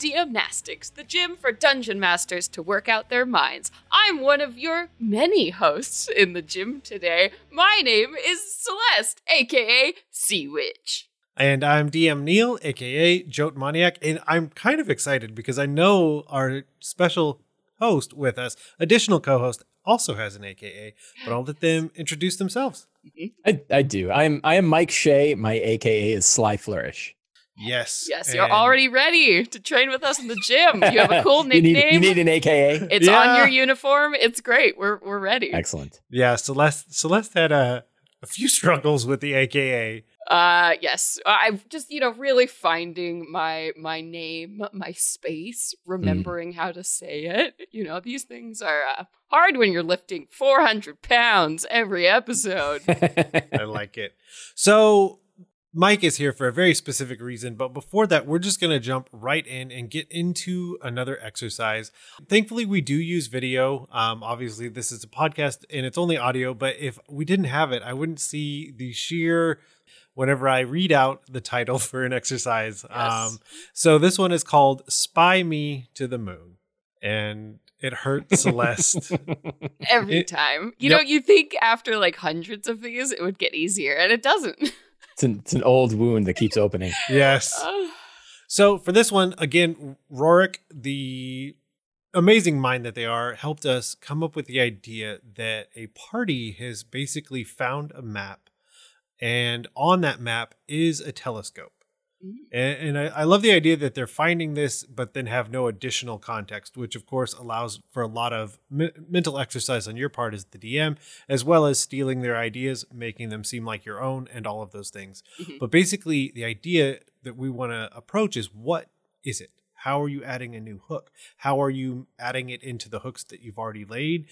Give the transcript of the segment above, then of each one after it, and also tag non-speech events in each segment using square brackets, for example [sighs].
DMnastics, the gym for dungeon masters to work out their minds. I'm one of your many hosts in the gym today. My name is Celeste, aka Sea Witch. And I'm DM Neil, aka Jote Maniac, and I'm kind of excited because I know our special host with us, additional co-host, also has an AKA, but I'll let them introduce themselves. I, I do. I'm I am Mike Shea. My AKA is Sly Flourish. Yes. Yes, you're already ready to train with us in the gym. You have a [laughs] cool you, nickname. need, you need an AKA. it's on your uniform. It's great. We're we're ready. Excellent. Yeah, Celeste Celeste had a a few struggles with the AKA. Uh yes. I've just, you know, really finding my my name, my space, remembering how to say it. You know, these things are uh, hard when you're lifting 400 pounds every episode. [laughs] I like it. So Mike is here for a very specific reason, but before that, we're just going to jump right in and get into another exercise. Thankfully, we do use video. Um, obviously, this is a podcast and it's only audio, but if we didn't have it, I wouldn't see the sheer. Whenever I read out the title [laughs] for an exercise, Yes. um, so this one is called "Spy Me to the Moon," and it hurt Celeste. [laughs] every It- time. You Yep. know, you think after like hundreds of these it would get easier and it doesn't. [laughs] It's an, it's an old wound that keeps opening. [laughs] yes. [sighs] So for this one, again, Rorik, the amazing mind that they are, helped us come up with the idea that a party has basically found a map, and on that map is a telescope. Mm. And, and I, I love the idea that they're finding this, but then have no additional context, which of course allows for a lot of me- mental exercise on your part as the DM, as well as stealing their ideas, making them seem like your own, and all of those things. Mhm. But basically, the idea that we want to approach is what is it? How are you adding a new hook? How are you adding it into the hooks that you've already laid?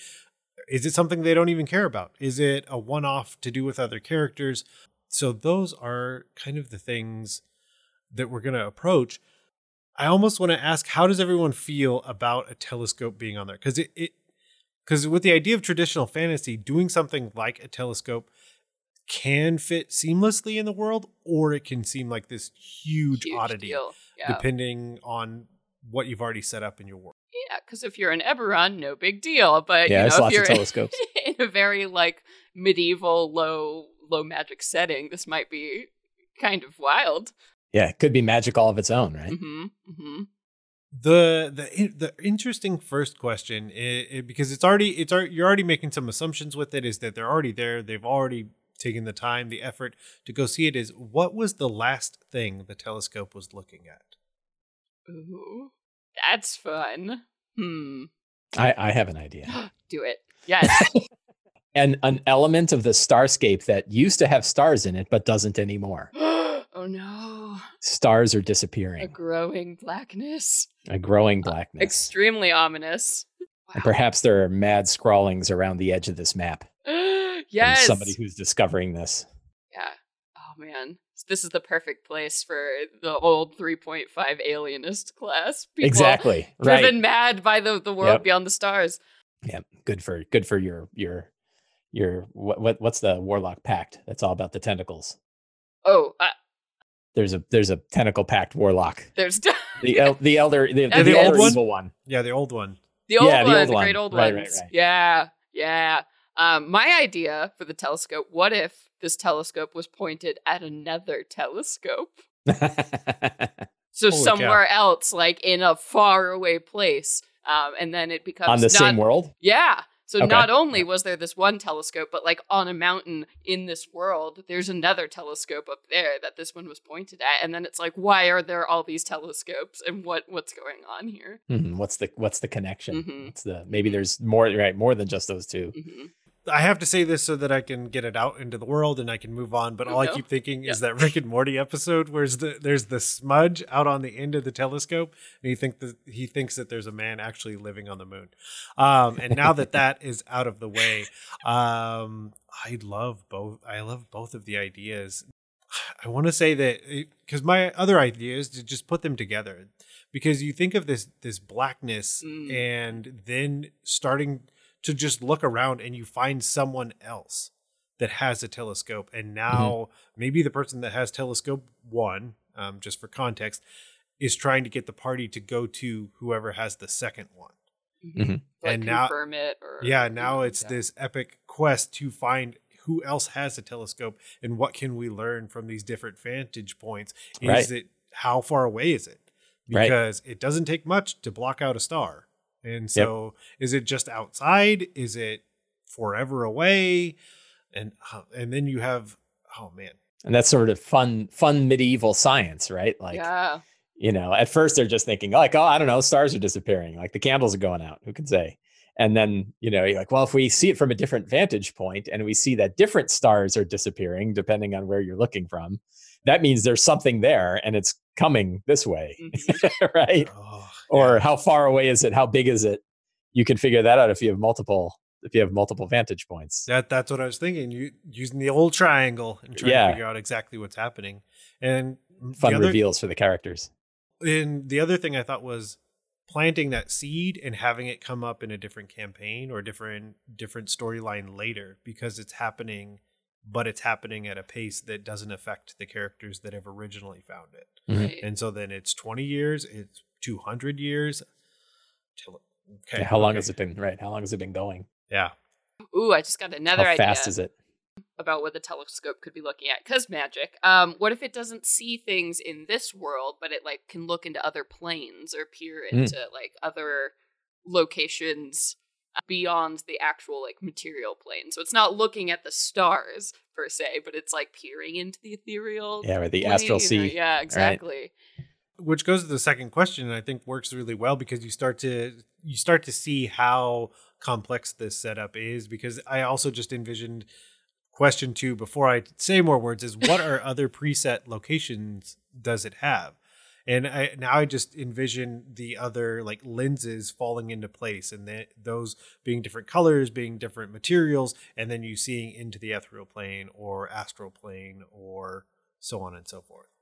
Is it something they don't even care about? Is it a one off to do with other characters? So, those are kind of the things that we're going to approach. I almost want to ask how does everyone feel about a telescope being on there? Because it, it because with the idea of traditional fantasy, doing something like a telescope can fit seamlessly in the world, or it can seem like this huge, huge oddity, deal. Yeah. depending on what you've already set up in your world. Yeah, because if you're in Eberron, no big deal. But yeah, you know, if lots you're of telescopes. [laughs] in a very like medieval low low magic setting, this might be kind of wild. Yeah, it could be magic all of its own, right? hmm hmm the the the interesting first question i i because it's already it's you're already making some assumptions with it is that they're already there they've already taken the time the effort to go see it is what was the last thing the telescope was looking at Ooh, that's fun. Hmm. I, I have an idea. [gasps] Do it. Yes. [laughs] And an element of the starscape that used to have stars in it but doesn't anymore. [gasps] oh no. Stars are disappearing. A growing blackness. A growing uh, blackness. Extremely ominous. And perhaps there are mad scrawlings around the edge of this map. [gasps] yes. Somebody who's discovering this. Yeah. Oh man. This is the perfect place for the old 3.5 alienist class. People exactly. Driven Right. mad by the, the world Yep. beyond the stars. Yeah. Good for good for your your your what, what what's the warlock pact? That's all about the tentacles. Oh, uh, There's a there's a tentacle pact warlock. there's [laughs] The el- the elder the, Yeah, the, the elder old one? evil one. yeah the old one the old Yeah, the one, old the great one. old Right, ones. right, right. Yeah, yeah. Um, my idea for the telescope. What if this telescope was pointed at another telescope? [laughs] So Holy cow. somewhere else, like in a far away place, um, and then it becomes On the not, same world? Yeah. So Okay. not only was there this one telescope, but like on a mountain in this world, there's another telescope up there that this one was pointed at, and then it's like, why are there all these telescopes, and what what's going on here? Mhm. What's the what's the connection? Mhm. What's the maybe there's more right more than just those two. hmm i have to say this so that i can get it out into the world and i can move on but all i keep thinking is that rick and morty episode where the there's the smudge out on the end of the telescope and he think that he thinks that there's a man actually living on the moon. Um and now that that [laughs] is out of the way um i love both i love both of the ideas. I want to say that because my other idea is to just put them together because you think of this this blackness Mm. and then starting to just look around and you find someone else that has a telescope and now maybe the person that has telescope one um, just for context is trying to get the party to go to whoever has the second one. Mhm. Like And now- confirm it or Yeah, now it's yeah. this epic quest to find who else has a telescope and what can we learn from these different vantage points. Is Right. it how far away is it? Right. Because it doesn't take much to block out a star. And so is it just outside? Is it forever away? And uh, and then you have oh man. And that's sort of fun, fun medieval science, right? Like, yeah. you know, at first they're just thinking, like, oh, I don't know, stars are disappearing, like the candles are going out. Who can say? And then, you know, you're like, well, if we see it from a different vantage point and we see that different stars are disappearing depending on where you're looking from, that means there's something there and it's coming this way, Mhm. [laughs] right? Oh, Or how far away is it? How big is it? You can figure that out if you have multiple if you have multiple vantage points. That that's what I was thinking. You using the old triangle and trying Yeah. to figure out exactly what's happening. And Fun other, reveals for the characters. And the other thing I thought was planting that seed and having it come up in a different campaign or different different storyline later because it's happening but it's happening at a pace that doesn't affect the characters that have originally found it. Mhm. Right. And so then it's 20 years, it's 200 years. till- Okay. how long okay. has it been? Right. How long has it been going? Yeah. Ooh, I just got another how idea fast is it? about what the telescope could be looking at. Cause magic. Um, what if it doesn't see things in this world, but it like can look into other planes or peer Mm. into like other locations beyond the actual like material plane. So it's not looking at the stars per se, but it's like peering into the ethereal. Yeah, or the plane, astral or- sea. Yeah, exactly. Which goes to the second question and i think works really well because you start to you start to see how complex this setup is because i also just envisioned question two before i say more words is what are other [laughs] preset locations does it have? And i now i just envision the other like lenses falling into place and that those being different colors being different materials and then you seeing into the ethereal plane or astral plane or so on and so forth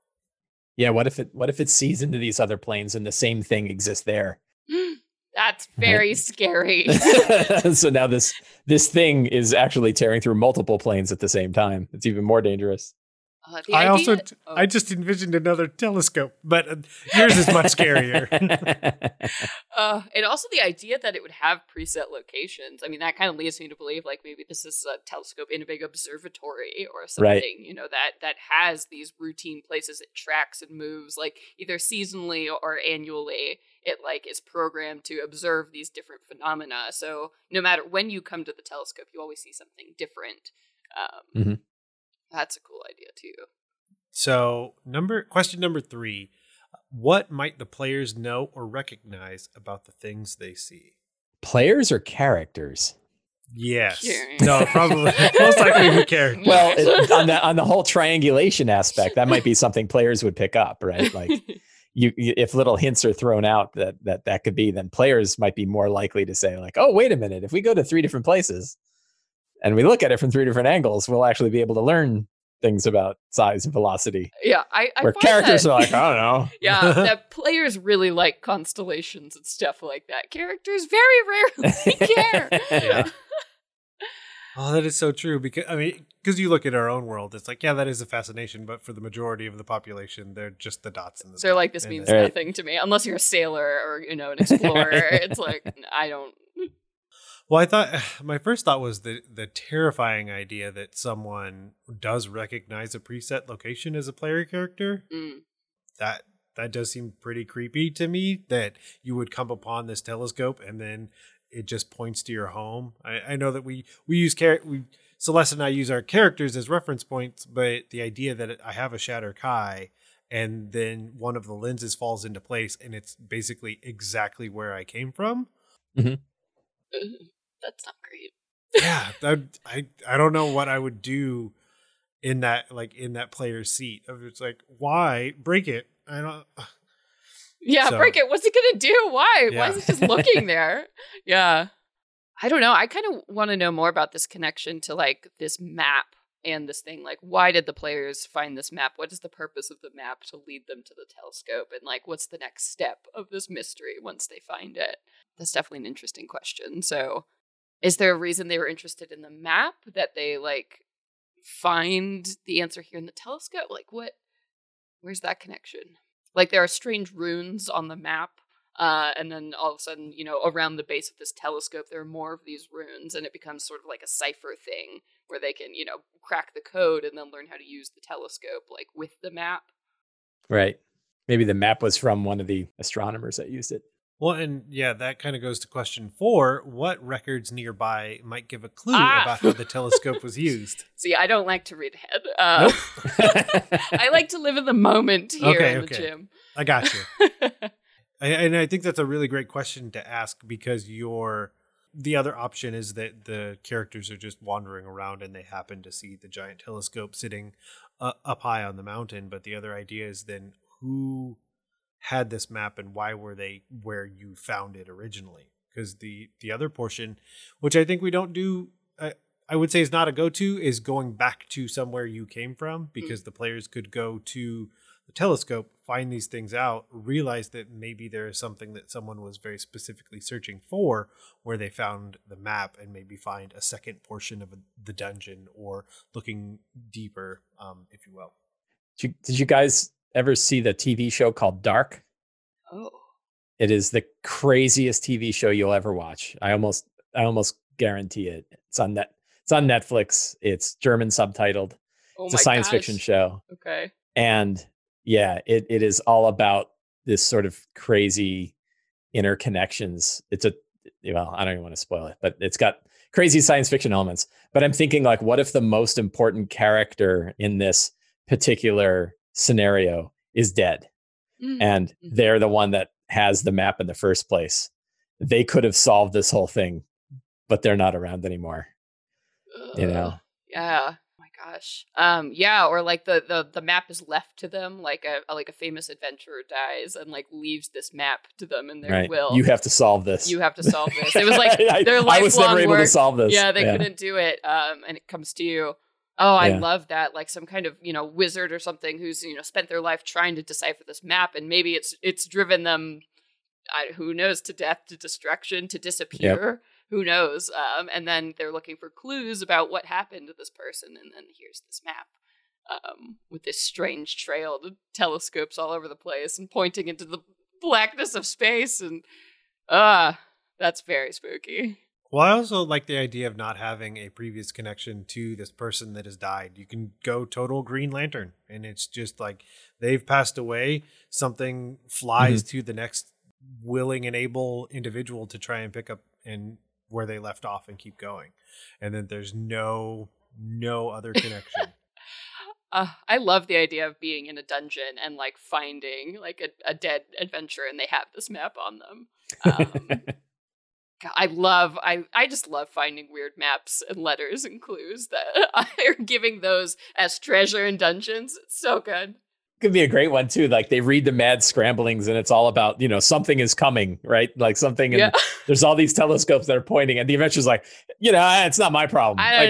Yeah, what if it what if it sees into these other planes and the same thing exists there? [gasps] That's very scary. [laughs] so now this this thing is actually tearing through multiple planes at the same time. It's even more dangerous. Uh, I idea- also oh. I just envisioned another telescope, but uh, yours is much scarier. [laughs] [laughs] Uh, and also the idea that it would have preset locations. I mean, that kind of leads me to believe like maybe this is a telescope in a big observatory or something. Right. You know that that has these routine places it tracks and moves like either seasonally or annually. It like is programmed to observe these different phenomena. So no matter when you come to the telescope, you always see something different. Um, Mhm. That's a cool idea too. so, number question number 3, what might the players know or recognize about the things they see? Players or characters? Yes. Sure. No, probably most likely the character. [laughs] Well, it, on the on the whole triangulation aspect, that might be [laughs] something players would pick up, right? Like you, you if little hints are thrown out that that that could be, then players might be more likely to say like, "Oh, wait a minute, if we go to three different places and we look at it from three different angles, we'll actually be able to learn things about size and velocity." yeah, I, I Where find characters that- are like, "I don't know." [laughs] Yeah, [laughs] that players really like constellations and stuff like that. Characters very rarely [laughs] care. Yeah. Oh, that is so true because I mean, because you look at our own world, it's like, yeah, that is a fascination, but for the majority of the population, they're just the dots in the So like this And means Right. nothing to me unless you're a sailor or you know an explorer. it's like I don't. Well, I thought [sighs] my first thought was the the terrifying idea that someone does recognize a preset location as a player character. Mm. That that does seem pretty creepy to me. That you would come upon this telescope and then it just points to your home. I, I know that we we use char- we Celeste and I use our characters as reference points, but the idea that I have a Shadar-kai and then one of the lenses falls into place and it's basically exactly where I came from. [laughs] That's not great. yeah that, i i don't know what i would do in that like in that player's seat of it's like why break it i don't Yeah, So- break it. What's it gonna do? Why? Why is it just looking [laughs] there? yeah. I don't know. I kind of want to know more about this connection to like this map and this thing. Like, why did the players find this map? What is the purpose of the map to lead them to the telescope? And like, what's the next step of this mystery once they find it? That's definitely an interesting question. So, is there a reason they were interested in the map that they like find the answer here in the telescope? Like, what? Where's that connection? like there are strange runes on the map. Uh, and then all of a sudden, you know, around the base of this telescope, there are more of these runes, and it becomes sort of like a cipher thing where they can, you know, crack the code and then learn how to use the telescope, like with the map. Right. Maybe the map was from one of the astronomers that used it. Well, and yeah, that kind of goes to question four. What records nearby might give a clue Ah. about how the [laughs] telescope was used? See, I don't like to read ahead. Uh, [laughs] I like to live in the moment here Okay, in the okay. gym. I got you. [laughs] I, and I think that's a really great question to ask because your the other option is that the characters are just wandering around and they happen to see the giant telescope sitting uh, up high on the mountain. But the other idea is then who had this map and why were they where you found it originally? Because the the other portion, which I think we don't do. I, I would say is not a go-to is going back to somewhere you came from because the players could go to the telescope, find these things out, realize that maybe there is something that someone was very specifically searching for, where they found the map and maybe find a second portion of the dungeon or looking deeper, um, if you will. Did you, did you guys ever see the TV show called Dark? Oh. It is the craziest TV show you'll ever watch. I almost I almost guarantee it. It's on net it's on Netflix. It's German subtitled. Oh It's a science fiction show. Okay. And yeah, it, it is all about this sort of crazy interconnections. It's a well, I don't even want to spoil it, but it's got crazy science fiction elements. But I'm thinking like, what if the most important character in this particular scenario is dead? Mm. and Mhm. they're the one that has the map in the first place. They could have solved this whole thing, but they're not around anymore. You know, Yeah. Oh my gosh. Um. Yeah. Or like the the the map is left to them, like a like a famous adventurer dies and like leaves this map to them in their right? will. You have to solve this. You have to solve this. It was [laughs] like I, their I was never lifelong able to solve this. Yeah, they couldn't do it. Um, and it comes to you. Oh, I Yeah. love that. Like some kind of you know wizard or something who's you know spent their life trying to decipher this map, and maybe it's it's driven them, I, who knows, to death, to destruction, to disappear. Who knows? Um, and then they're looking for clues about what happened to this person, and then here's this map. Um, with this strange trail, the telescopes all over the place and pointing into the blackness of space, and ah, that's very spooky. Well, I also like the idea of not having a previous connection to this person that has died. You can go total Green Lantern, and it's just like they've passed away. Something flies to the next willing and able individual to try and pick up and where they left off and keep going, and then there's no no other connection. [laughs] Uh, I love the idea of being in a dungeon and like finding like a, a dead adventurer and they have this map on them. [laughs] Um, I love I I just love finding weird maps and letters and clues that [laughs] are giving those as treasure in dungeons. It's so good. Could be a great one too. Like they read the mad scramblings and it's all about, you know, something is coming, right? Like something and Yeah. [laughs] there's all these telescopes that are pointing and the adventure's like, you know, "Ah, it's not my problem. I don't Like,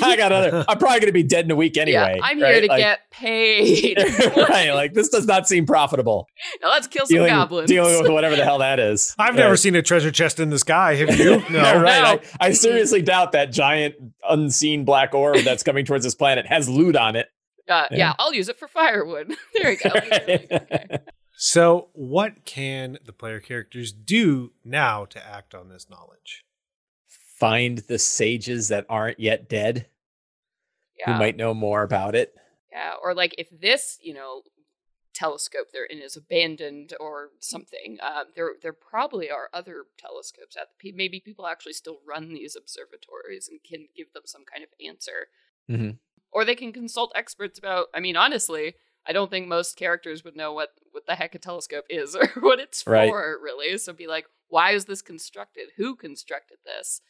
know. [laughs] I got other I'm probably gonna be dead in a week anyway. yeah, I'm here to Like- get paid. [laughs] right. Like this does not seem profitable. now let's kill some Dealing, goblins. dealing with whatever the hell that is. I've Right. never seen a treasure chest in the sky. Have you? No. Yeah, right. No. I, I seriously doubt that giant unseen black orb that's coming towards this planet has loot on it. Uh, yeah. Yeah. I'll use it for firewood. [laughs] there you go. Okay. [laughs] So, what can the player characters do now to act on this knowledge? Find the sages that aren't yet dead Yeah. who might know more about it. Yeah, or like if this, you know, telescope they're in is abandoned or something, uh, there there probably are other telescopes out. Pe- Maybe people actually still run these observatories and can give them some kind of answer, Mhm. Or they can consult experts about. I mean, honestly, I don't think most characters would know what what the heck a telescope is [laughs] or what it's Right. for, really. So be like, why is this constructed? Who constructed this?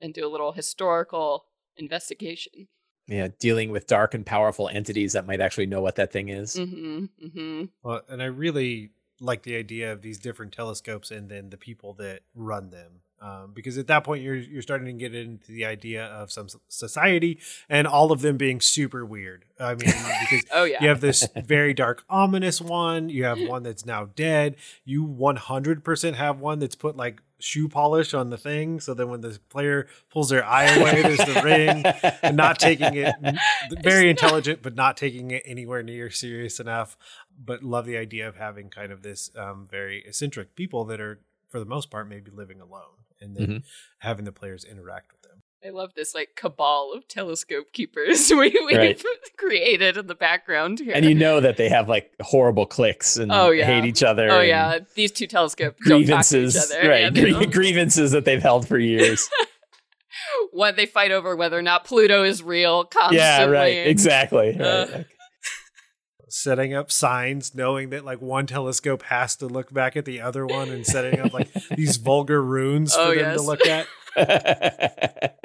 And do a little historical investigation. Yeah, dealing with dark and powerful entities that might actually know what that thing is. Mm-hmm. Mm-hmm. Well, and I really like the idea of these different telescopes and then the people that run them. Um, because at that point you're you're starting to get into the idea of some society and all of them being super weird. I mean, [laughs] because Oh yeah. you have this [laughs] very dark, ominous one. You have one that's now dead. You 100% have one that's put like shoe polish on the thing. So then when the player pulls their eye away, there's the ring. And not taking it [laughs] very intelligent, but not taking it anywhere near serious enough. But love the idea of having kind of this um, very eccentric people that are, for the most part, maybe living alone, and then Mhm. having the players interact with them. I love this like cabal of telescope keepers [laughs] we, we've Right. [laughs] created in the background here. and you know that they have like horrible cliques and Oh, yeah. hate each other. oh yeah, these two telescopes don't talk to each grievances, other. right? Yeah, they grie- don't- grievances that they've held for years. [laughs] what they fight over whether or not Pluto is real constantly. yeah, right. Exactly. Right. Uh. Like, setting up signs knowing that like one telescope has to look back at the other one and setting up like [laughs] these vulgar runes for Oh, them yes. to look at. [laughs]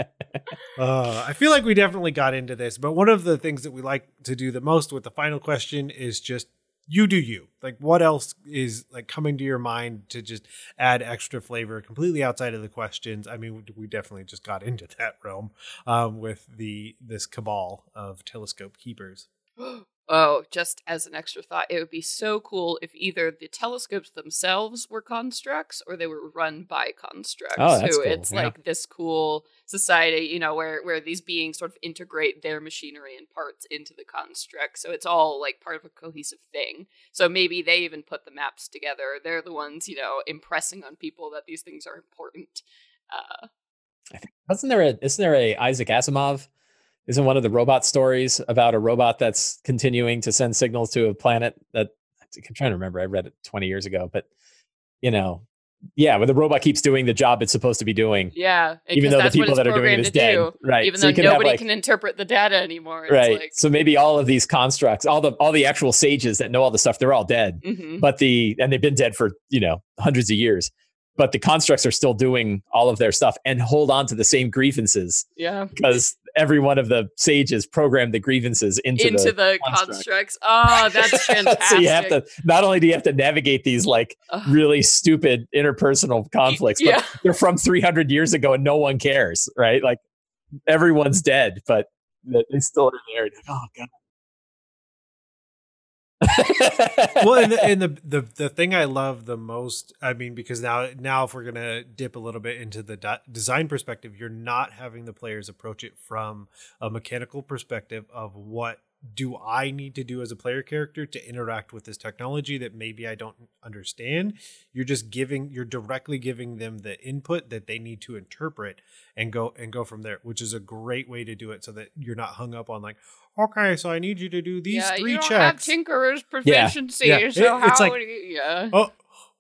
Uh, i feel like we definitely got into this but one of the things that we like to do the most with the final question is just you do you. Like what else is like coming to your mind to just add extra flavor completely outside of the questions? I mean we definitely just got into that realm um, with the this cabal of telescope keepers [gasps] [gasps] [gasps] Oh, just as an extra thought, it would be so cool if either the telescopes themselves were constructs or they were run by constructs. Oh, that's so cool, it's yeah. like this cool society, you know, where where these beings sort of integrate their machinery and parts into the construct. So it's all like part of a cohesive thing. So maybe they even put the maps together. They're the ones, you know, impressing on people that these things are important. Uh, I think Wasn't there a? Isn't there a Isaac Asimov? Isn't one of the robot stories about a robot that's continuing to send signals to a planet that I'm trying to remember. I read it 20 years ago, but you know, yeah, when the robot keeps doing the job it's supposed to be doing, yeah, even though the people that are doing it is dead, do. right? Even So though can nobody like- can interpret the data anymore. It's right. Like, so maybe all of these constructs, all the all the actual sages that know all the stuff, they're all dead. mhm. But the and they've been dead for you know hundreds of years. But the constructs are still doing all of their stuff and hold on to the same grievances yeah. because every one of the sages programmed the grievances into, into the, the, construct. constructs. Oh, that's fantastic. [laughs] so you have to not only do you have to navigate these like Ugh. really stupid interpersonal conflicts, but yeah, they're from 300 years ago and no one cares, right? Like everyone's dead, but they still are there. Oh god. Well, and, the, [laughs] and the, the the thing I love the most, I mean, because now now if we're gonna dip a little bit into the de- design perspective, you're not having the players approach it from a mechanical perspective of what do I need to do as a player character to interact with this technology that maybe I don't understand. You're just giving, you're directly giving them the input that they need to interpret and go and go from there, which is a great way to do it, so that you're not hung up on like, okay, so I need you to do these yeah, three you don't checks. have Tinkerer's proficiency, Yeah, so it- how it's like- do you, yeah. Oh,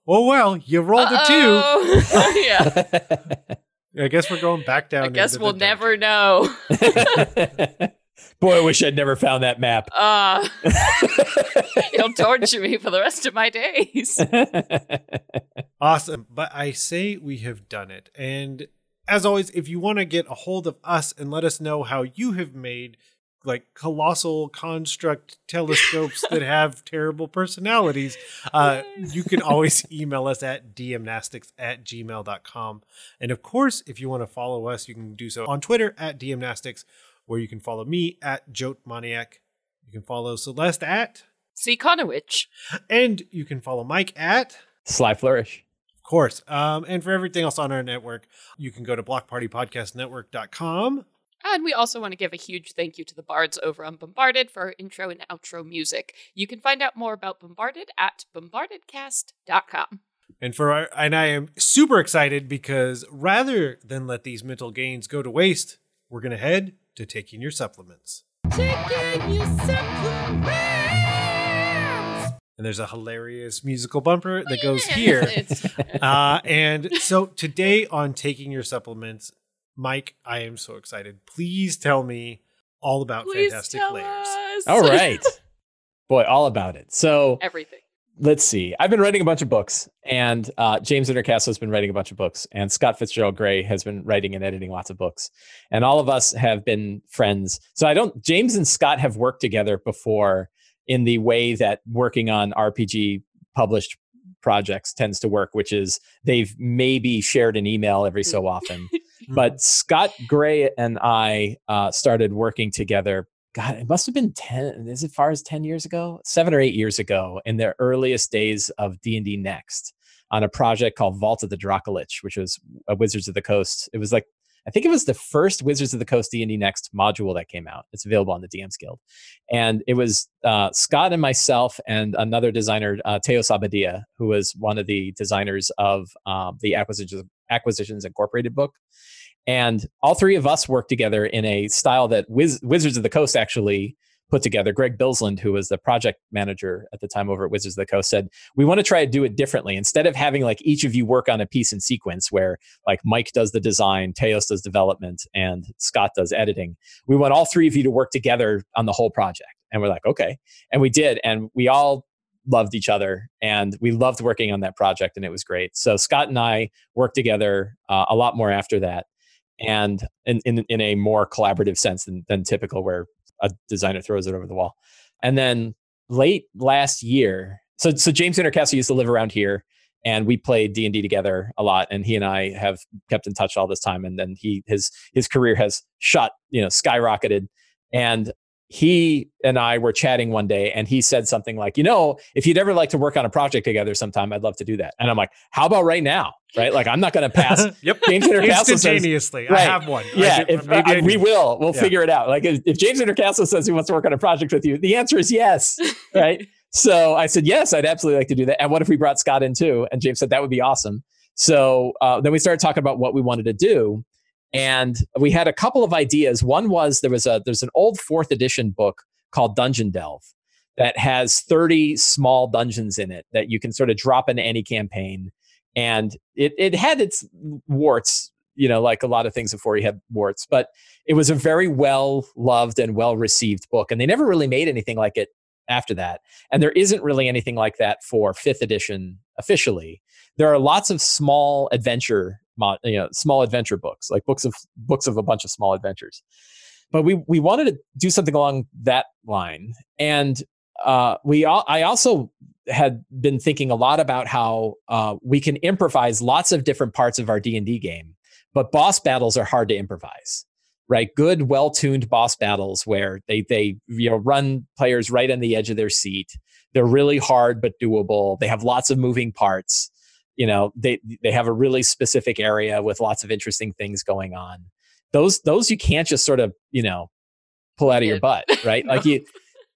oh well, you rolled a Uh-oh. [laughs] yeah, two. [laughs] I guess we're going back down. I guess we'll dungeon. never know. [laughs] Boy, I wish I'd never found that map. [laughs] Uh, [laughs] he'll torture me for the rest of my days. [laughs] Awesome, but I say we have done it. And as always, if you want to get a hold of us and let us know how you have made like colossal construct telescopes that have terrible personalities, uh, you can always email us at dmnastics at gmail.com. And of course, if you want to follow us, you can do so on Twitter at dmnastics, where you can follow me at Jote Maniac. You can follow Celeste at, See Conowitch. and you can follow Mike at. Sly Flourish. Of course. Um, and for everything else on our network, you can go to blockpartypodcastnetwork.com. And we also want to give a huge thank you to the bards over on Bombarded for our intro and outro music. You can find out more about Bombarded at bombardedcast.com. And for our, and I am super excited because rather than let these mental gains go to waste, we're going to head to taking your supplements. Taking your supplements. And there's a hilarious musical bumper that goes here. [laughs] [laughs] Uh, and so today on taking your supplements, Mike, I am so excited. Please tell me all about Please fantastic tell lairs. us. All [laughs] right. Boy, all about it. So Everything. Let's see. I've been writing a bunch of books, and uh, James Introcaso has been writing a bunch of books, and Scott Fitzgerald Gray has been writing and editing lots of books, and all of us have been friends. So I don't. James and Scott have worked together before in the way that working on RPG published projects tends to work, which is they've maybe shared an email every so often. [laughs] but Scott Gray and I uh, started working together. God, it must have been ten. Is it far as ten years ago? Seven or eight years ago, in the earliest days of D and D Next. on a project called Vault of the Dracolich, which was a Wizards of the Coast. It was like I think it was the first Wizards of the Coast D&D Next module that came out. It's available on the DMs Guild. And it was uh, Scott and myself and another designer, uh, Teos Abadia, who was one of the designers of um, the Acquisitions, Acquisitions Incorporated book. And all three of us worked together in a style that Wiz- Wizards of the Coast actually put together. Greg Bilsland, who was the project manager at the time over at Wizards of the Coast, said, We want to try to do it differently. Instead of having like each of you work on a piece in sequence where like Mike does the design, Teos does development, and Scott does editing, we want all three of you to work together on the whole project. And we're like, okay. And we did. And we all loved each other and we loved working on that project and it was great. So Scott and I worked together uh, a lot more after that and in, in, in a more collaborative sense than, than typical where a designer throws it over the wall. And then late last year, so so James Introcaso used to live around here, and we played D and D together a lot. And he and I have kept in touch all this time. And then he his his career has shot you know skyrocketed. And he and I were chatting one day and he said something like, you know, if you'd ever like to work on a project together sometime, I'd love to do that. And I'm like, how about right now? Right. Like, I'm not going to pass. [laughs] yep. James Introcaso Instantaneously. Says, I have one. Yeah. If, uh, we will. We'll yeah. figure it out. Like, if, if James Introcaso says he wants to work on a project with you, the answer is yes. [laughs] Right. so I said, yes, I'd absolutely like to do that. And what if we brought Scott in too? And James said, that would be awesome. So uh, then we started talking about what we wanted to do. And we had a couple of ideas. One was there was a there's an old fourth edition book called Dungeon Delve that has 30 small dungeons in it that you can sort of drop into any campaign. And it, it had its warts, you know, like a lot of things before you had warts, but it was a very well loved and well received book. And they never really made anything like it after that. And there isn't really anything like that for fifth edition officially. There are lots of small adventure, you know, small adventure books, like books of books of a bunch of small adventures. But we we wanted to do something along that line. And uh, we all, I also had been thinking a lot about how uh, we can improvise lots of different parts of our D&D game but boss battles are hard to improvise right? Good well-tuned boss battles where they they you know run players right on the edge of their seat. They're really hard but doable. They have lots of moving parts you know they they have a really specific area with lots of interesting things going on. Those those you can't just sort of you know pull out of your butt right? [laughs] Like you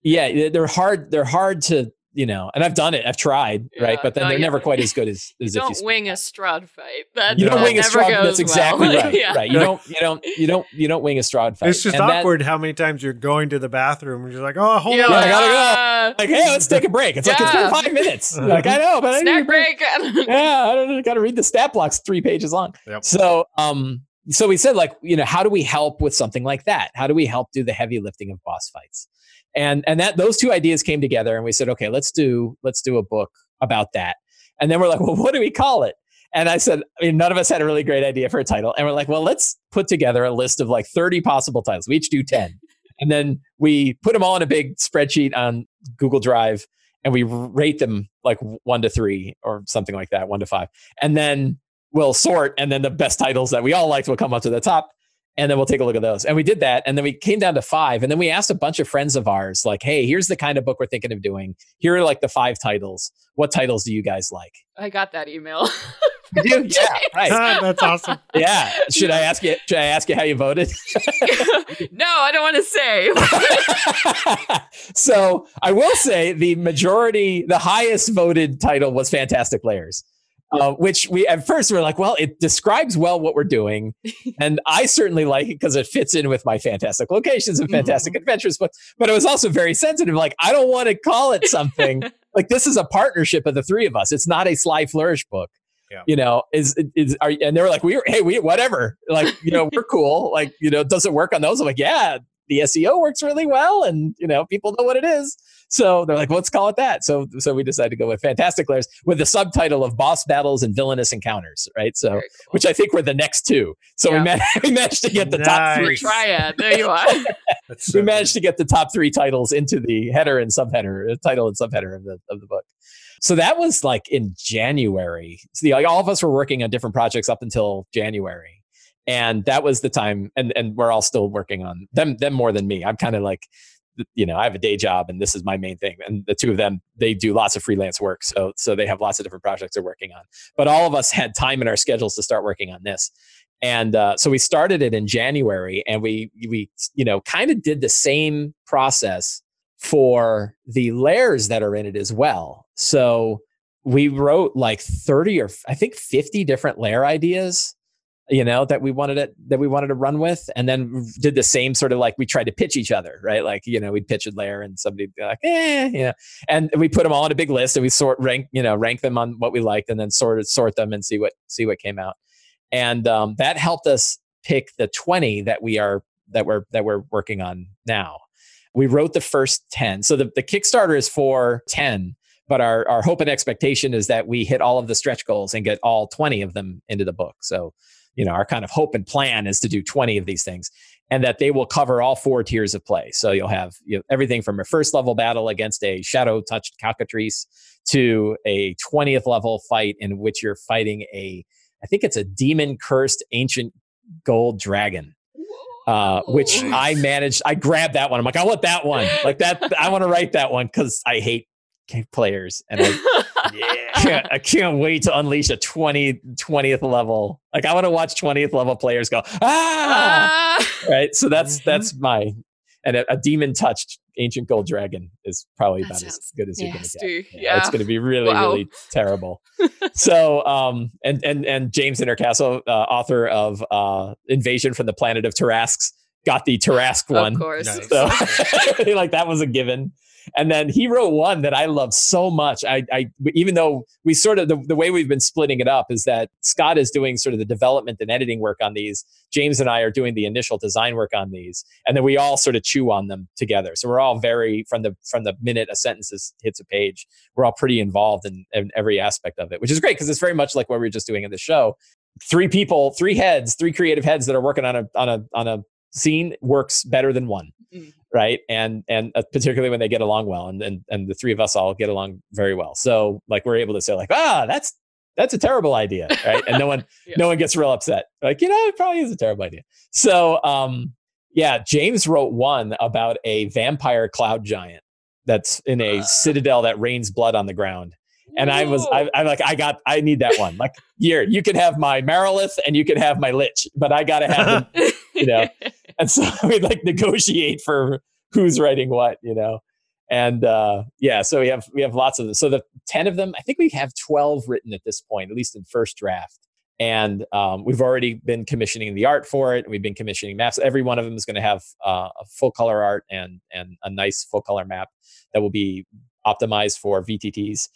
yeah they're hard they're hard to you know and i've done it i've tried yeah, right but then no, they're never quite as good as, [laughs] as you don't you wing a Strahd fight. That you don't wing a Strahd that's exactly well. [laughs] right yeah. right you don't you don't you don't you don't wing a Strahd fight it's just and awkward that, how many times you're going to the bathroom and you're like oh hold yeah, on. i gotta go. Like hey let's take a break. It's like it's been five minutes. [laughs] Like i know but snack break. yeah i gotta read the stat blocks three pages long. Yep. so um so we said like you know how do we help with something like that? How do we help do the heavy lifting of boss fights and and that those two ideas came together and we said okay let's do let's do a book about that. And then we're like [laughs] well what do we call it? And i said i mean none of us had a really great idea for a title. And we're like well let's put together a list of like 30 possible titles. We each do 10 and then we put them all in a big spreadsheet on google drive and we rate them like one to three or something like that one to five. And then we'll sort and then the best titles that we all liked will come up to the top and then we'll take a look at those. And we did that and then we came down to five and then we asked a bunch of friends of ours like hey here's the kind of book we're thinking of doing. Here are like the five titles. What titles do you guys like? I got that email. [laughs] You do? yeah [laughs] right. Ah, that's awesome. Yeah. Should i ask you should i ask you how you voted? [laughs] No i don't want to say. So i will say the majority the highest voted title was fantastic lairs uh, which we at first we were like, well, it describes well what we're doing, [laughs] and I certainly like it because it fits in with my fantastic locations and fantastic mm-hmm. adventures. But but it was also very sensitive. Like I don't want to call it something [laughs] like this is a partnership of the three of us. It's not a Sly Flourish book. Yeah. You know, is is are and they were like, we were hey, we whatever. Like, you know, we're cool. Like, you know, does it work on those? I'm like, yeah, the SEO works really well, and you know, people know what it is. So they're like, let's call it that. So so we decided to go with Fantastic Lairs with the subtitle of Boss Battles and Villainous Encounters, right? So cool. which I think were the next two. So yeah. we, man- [laughs] we managed to get the nice. top three. Triad. There you are. [laughs] so we managed good. to get the top three titles into the header and subheader, uh, title and subheader of the of the book. So that was like in January. So the, like all of us were working on different projects up until January and that was the time and and we're all still working on them them more than me i'm kind of like you know, I have a day job and this is my main thing. And the two of them, they do lots of freelance work. So, so they have lots of different projects they're working on. But all of us had time in our schedules to start working on this. And uh, so we started it in January and we, we, you know, kind of did the same process for the lairs that are in it as well. So we wrote like 30 or I think 50 different lair ideas you know that we wanted it that we wanted to run with. And then did the same sort of like we tried to pitch each other right? Like you know we'd pitch a lair and somebody'd be like eh you know. And we put them all in a big list and we sort rank you know rank them on what we liked and then sort of sort them and see what see what came out. And um, that helped us pick the 20 that we are that we're that we're working on now. We wrote the first 10 so the, the kickstarter is for 10 but our, our hope and expectation is that we hit all of the stretch goals and get all 20 of them into the book. So you know our kind of hope and plan is to do 20 of these things and that they will cover all four tiers of play so you'll have you know, everything from a first level battle against a shadow touched cockatrice to a 20th level fight in which you're fighting a i think it's a demon cursed ancient gold dragon uh, which I managed. I grabbed that one. I'm like, I want that one. Like that. I want to write that one because I hate players and I, [laughs] can't, I can't wait to unleash a 20, 20th level. Like I want to watch 20th level players go, ah, ah! right. So that's, mm-hmm. that's my, and a, a, demon touched ancient gold dragon is probably that about as good as you're going to get. Yeah, yeah. It's going to be really, wow. really terrible. so, um, and, and, and James Introcaso, uh, author of, uh, Invasion from the Planet of Tarrasques, got the Tarrasque one. Of course. Nice. So, [laughs] [laughs] like that was a given. And then he wrote one that I love so much. I, I even though we sort of the, the way we've been splitting it up is that Scott is doing sort of the development and editing work on these. James and I are doing the initial design work on these, and then we all sort of chew on them together. So we're all very from the from the minute a sentence is, hits a page, we're all pretty involved in, in every aspect of it, which is great because it's very much like what we were just doing in the show. Three people, three heads, three creative heads that are working on a on a on a scene works better than one mm. Right and and uh, particularly when they get along well and, and and the three of us all get along very well so like we're able to say like ah that's that's a terrible idea right and no one [laughs] yeah. no one gets real upset like you know it probably is a terrible idea so um yeah james wrote one about a vampire cloud giant that's in a uh. citadel that rains blood on the ground and I was, I, am like, I got, I need that one. Like, here, you can have my Marilith and you can have my Lich, but I got to have them, [laughs] you know. And so [laughs] we like negotiate for who's writing what, you know. And uh, yeah, so we have we have lots of them. So the ten of them, I think we have twelve written at this point, at least in first draft. And um, we've already been commissioning the art for it. And we've been commissioning maps. Every one of them is going to have uh, a full color art and and a nice full color map that will be optimized for VTTs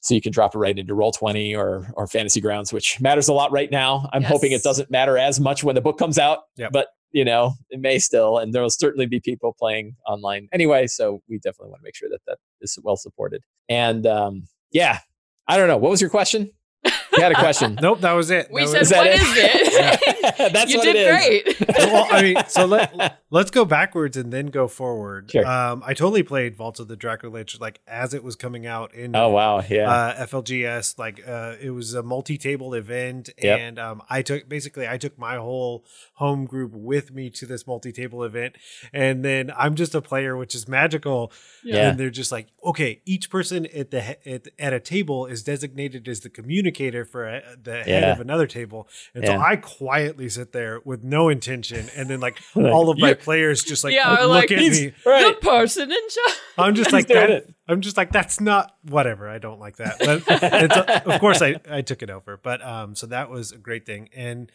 so you can drop it right into roll 20 or or fantasy grounds which matters a lot right now i'm yes. hoping it doesn't matter as much when the book comes out yep. but you know it may still and there will certainly be people playing online anyway so we definitely want to make sure that that is well supported. And um yeah i don't know what was your question you had a question. [laughs] nope, that was it. We that said, "What is it?" [laughs] [laughs] That's you what did it is. great. well, I mean, so let let's go backwards and then go forward. Sure. Um, I totally played Vault of the Dracolich like as it was coming out in. Oh wow, yeah. Uh, FLGS, like uh, it was a multi-table event, yep. and um, I took basically I took my whole home group with me to this multi-table event, and then I'm just a player, which is magical. Yeah. And they're just like, okay, each person at the at, at a table is designated as the communicator for a, the head of another table. And yeah. so I quietly sit there with no intention. And then like [laughs] all of my players just like yeah, look like, at me. Right. The person in charge. I'm just like that. I'm just like, that's not whatever. I don't like that. But of course I, I took it over. But um, so that was a great thing. And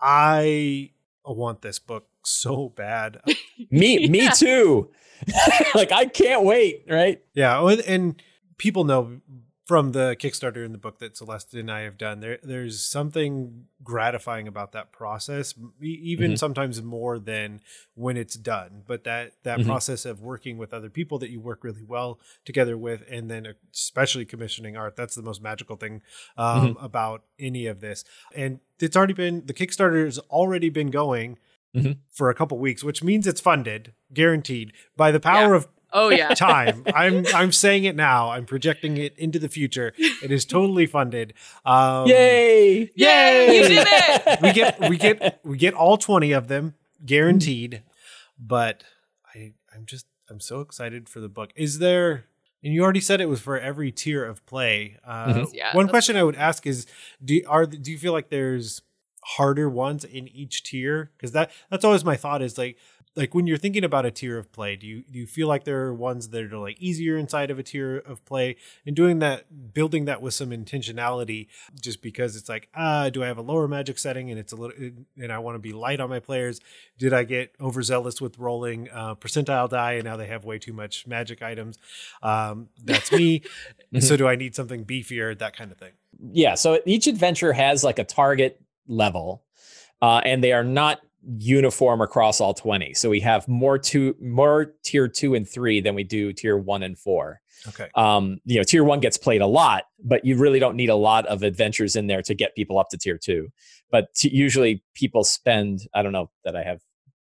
I want this book so bad. [laughs] me, yeah. me too. [laughs] like I can't wait, right? Yeah, and people know from the Kickstarter and the book that Celeste and I have done, there there's something gratifying about that process, even mm-hmm. sometimes more than when it's done. But that that mm-hmm. process of working with other people that you work really well together with, and then especially commissioning art, that's the most magical thing um, mm-hmm. about any of this. And it's already been the Kickstarter has already been going. Mm-hmm. For a couple weeks, which means it's funded, guaranteed by the power yeah. of Oh yeah. [laughs] time. I'm I'm saying it now. I'm projecting it into the future. It is totally funded. Um, Yay! Yay! You did it. We get we get [laughs] we get all 20 of them guaranteed. But I I'm just I'm so excited for the book. Is there and you already said it was for every tier of play. Uh, Mhm. Yeah, one question I would ask is, do are do you feel like there's harder ones in each tier? Because that that's always my thought is like like when you're thinking about a tier of play, do you do you feel like there are ones that are like easier inside of a tier of play and doing that, building that with some intentionality, just because it's like ah, do I have a lower magic setting and it's a little and I want to be light on my players? Did I get overzealous with rolling uh, percentile die and now they have way too much magic items? Um, that's me. [laughs] so do I need something beefier? That kind of thing. yeah so each adventure has like a target level uh, and they are not uniform across all 20 so we have more two more tier two and three than we do tier one and four. Okay. um, you know tier one gets played a lot but you really don't need a lot of adventures in there to get people up to tier two. But t- usually people spend i don't know that i have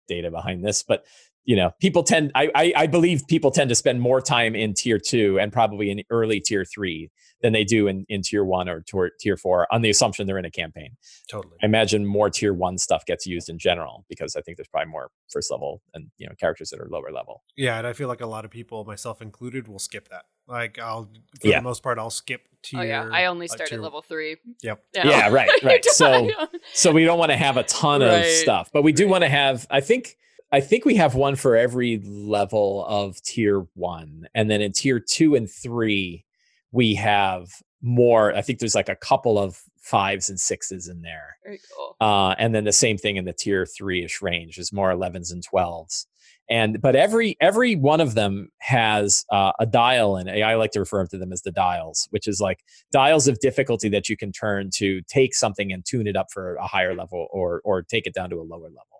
data behind this but you know people tend I, I i believe people tend to spend more time in tier two and probably in early tier three than they do in, in tier one or tier, tier four on the assumption they're in a campaign Totally. I imagine more tier one stuff gets used in general because I think there's probably more first level and you know characters that are lower level. Yeah, and I feel like a lot of people, myself included, will skip that. Like I'll, for Yeah. the most part, I'll skip tier. Oh yeah, I only uh, started tier- level three. Yep. Yeah, right, [laughs] right. So so we don't want to have a ton of stuff, but we do right. want to have. I think I think we have one for every level of tier one, and then in tier two and three, we have more. I think there's like a couple of fives and sixes in there. Very cool. uh, and then the same thing in the tier three ish range is more 11s and 12s and but every every one of them has uh, a dial in it i like to refer to them as the dials which is like dials of difficulty that you can turn to take something and tune it up for a higher level or or take it down to a lower level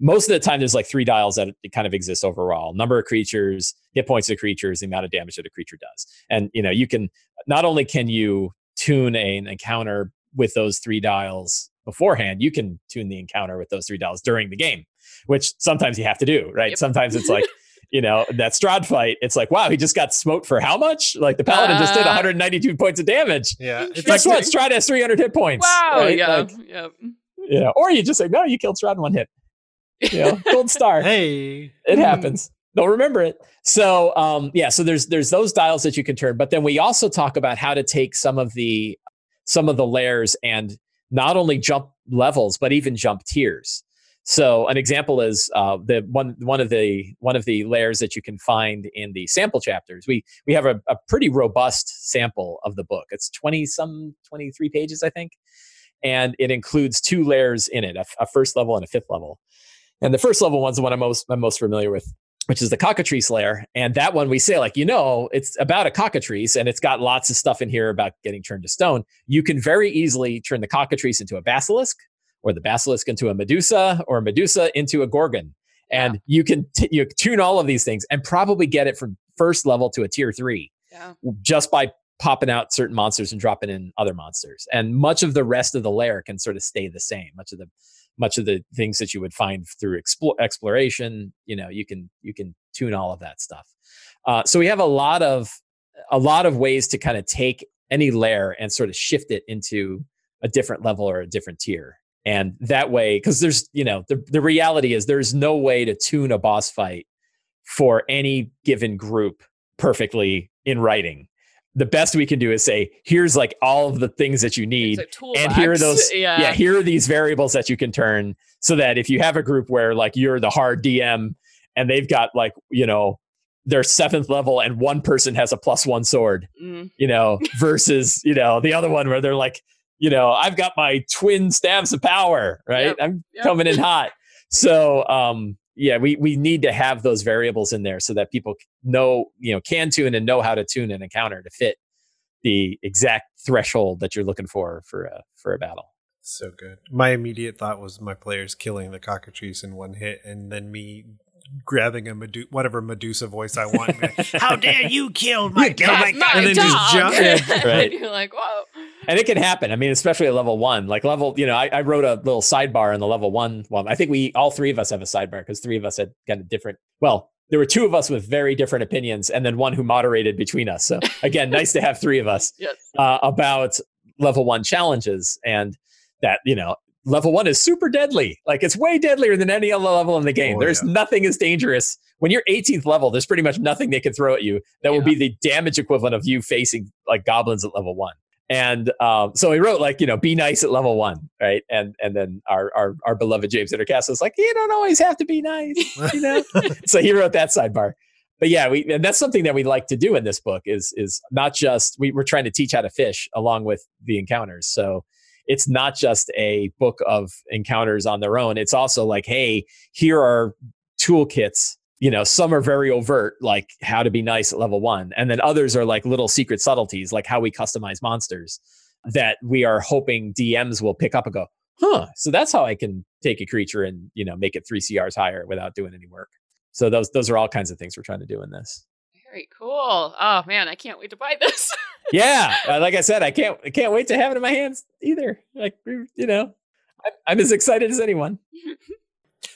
most of the time there's like three dials that it kind of exist overall number of creatures hit points of creatures the amount of damage that a creature does and you know you can not only can you tune an encounter with those three dials beforehand you can tune the encounter with those three dials during the game which sometimes you have to do right Yep. sometimes it's like [laughs] you know that Strahd fight it's like wow he just got smoked for how much like the paladin just did Uh, 192 points of damage Yeah. It's guess like what Strahd has 300 hit points Wow. right? yeah. Like, yeah. you know, or you just say no you killed Strahd in one hit you know [laughs] gold star hey. it Mm. happens they'll remember it so um yeah so there's there's those dials that you can turn but then we also talk about how to take some of the some of the lairs and not only jump levels but even jump tiers so an example is uh, the one one of the one of the lairs that you can find in the sample chapters. We we have a, a pretty robust sample of the book. It's twenty some twenty three pages, I think, and it includes two lairs in it: a, a first level and a fifth level. And the first level one's the one I'm most I'm most familiar with, which is the cockatrice lair. And that one we say, like, you know, it's about a cockatrice and it's got lots of stuff in here about getting turned to stone. You can very easily turn the cockatrice into a basilisk, or the basilisk into a Medusa, or Medusa into a Gorgon. And you can t- you tune all of these things and probably get it from first level to a tier three Yeah. just by popping out certain monsters and dropping in other monsters. And much of the rest of the lair can sort of stay the same. Much of the much of the things that you would find through exploration, you know, you can you can tune all of that stuff. Uh, so we have a lot of a lot of ways to kind of take any lair and sort of shift it into a different level or a different tier. And that way, because there's, you know, the, the reality is there's no way to tune a boss fight for any given group perfectly in writing. The best we can do is say, here's like all of the things that you need. And here are those, [laughs] Yeah. yeah, here are these variables that you can turn so that if you have a group where like you're the hard DM and they've got like, you know, their seventh level and one person has a plus one sword, Mm. you know, [laughs] versus, you know, the other one where they're like, you know, I've got my twin stabs of power, right? Yep, I'm yep. coming in hot. So, um, yeah, we we need to have those variables in there so that people know, you know, can tune and know how to tune an encounter to fit the exact threshold that you're looking for for a for a battle. So good. My immediate thought was my players killing the cockatrice in one hit, and then me grabbing a Medu- whatever Medusa voice I want. and be like, How dare you kill my You killed cat?" my and then just jump. Yeah. [laughs] Right. and [laughs] you're like, whoa. and it can happen. I mean, especially at level one, like level, you know, I, I wrote a little sidebar in the level one one. I think we all three of us have a sidebar because three of us had kind of different. Well, there were two of us with very different opinions, and then one who moderated between us. So [laughs] again, nice to have three of us Yes. uh, about level one challenges, and that you know level one is super deadly. Like it's way deadlier than any other level in the game. Oh, there's yeah. nothing as dangerous. When you're 18th level, there's pretty much nothing they can throw at you that will be the damage equivalent of you facing like goblins at level one. And um, so he wrote like, you know, be nice at level one, right? And and then our our, our beloved James Introcaso was like, you don't always have to be nice, you know. [laughs] so he wrote that sidebar. But yeah, we and that's something that we like to do in this book is is not just we, we're trying to teach how to fish along with the encounters. So it's not just a book of encounters on their own. It's also like, hey, here are toolkits. You know, some are very overt, like how to be nice at level one, and then others are like little secret subtleties, like how we customize monsters that we are hoping DMs will pick up and go, huh, so that's how I can take a creature and you know make it three CRs higher without doing any work. So those those are all kinds of things we're trying to do in this. Very cool. Oh man, I can't wait to buy this. [laughs] yeah, uh, like I said, I can't I can't wait to have it in my hands either. Like you know, I'm, I'm as excited as anyone. [laughs]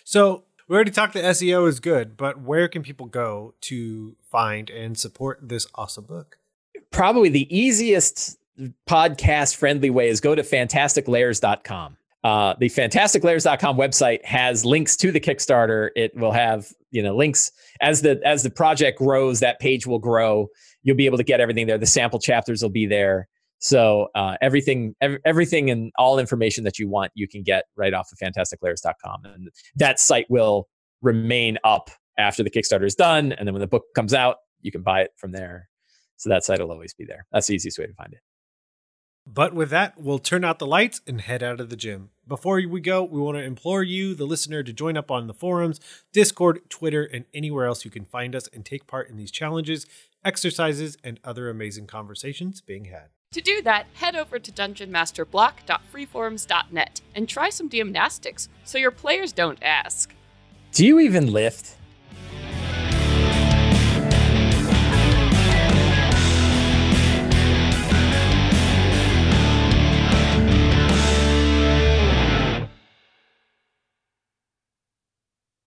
So we already talked that SEO is good, but where can people go to find and support this awesome book? Probably the easiest podcast friendly way is go to fantasticlairs.com. Uh, the fantasticlairs.com website has links to the Kickstarter. It will have you know links as the as the project grows. That page will grow. You'll be able to get everything there. The sample chapters will be there. So uh, everything, ev- everything, and all information that you want, you can get right off of fantasticlairs.com, and that site will remain up after the Kickstarter is done, and then when the book comes out, you can buy it from there. So that site will always be there. That's the easiest way to find it. But with that, we'll turn out the lights and head out of the gym. Before we go, we want to implore you, the listener, to join up on the forums, Discord, Twitter, and anywhere else you can find us and take part in these challenges, exercises, and other amazing conversations being had. To do that, head over to dungeonmasterblock.freeforums.net and try some gymnastics so your players don't ask. Do you even lift?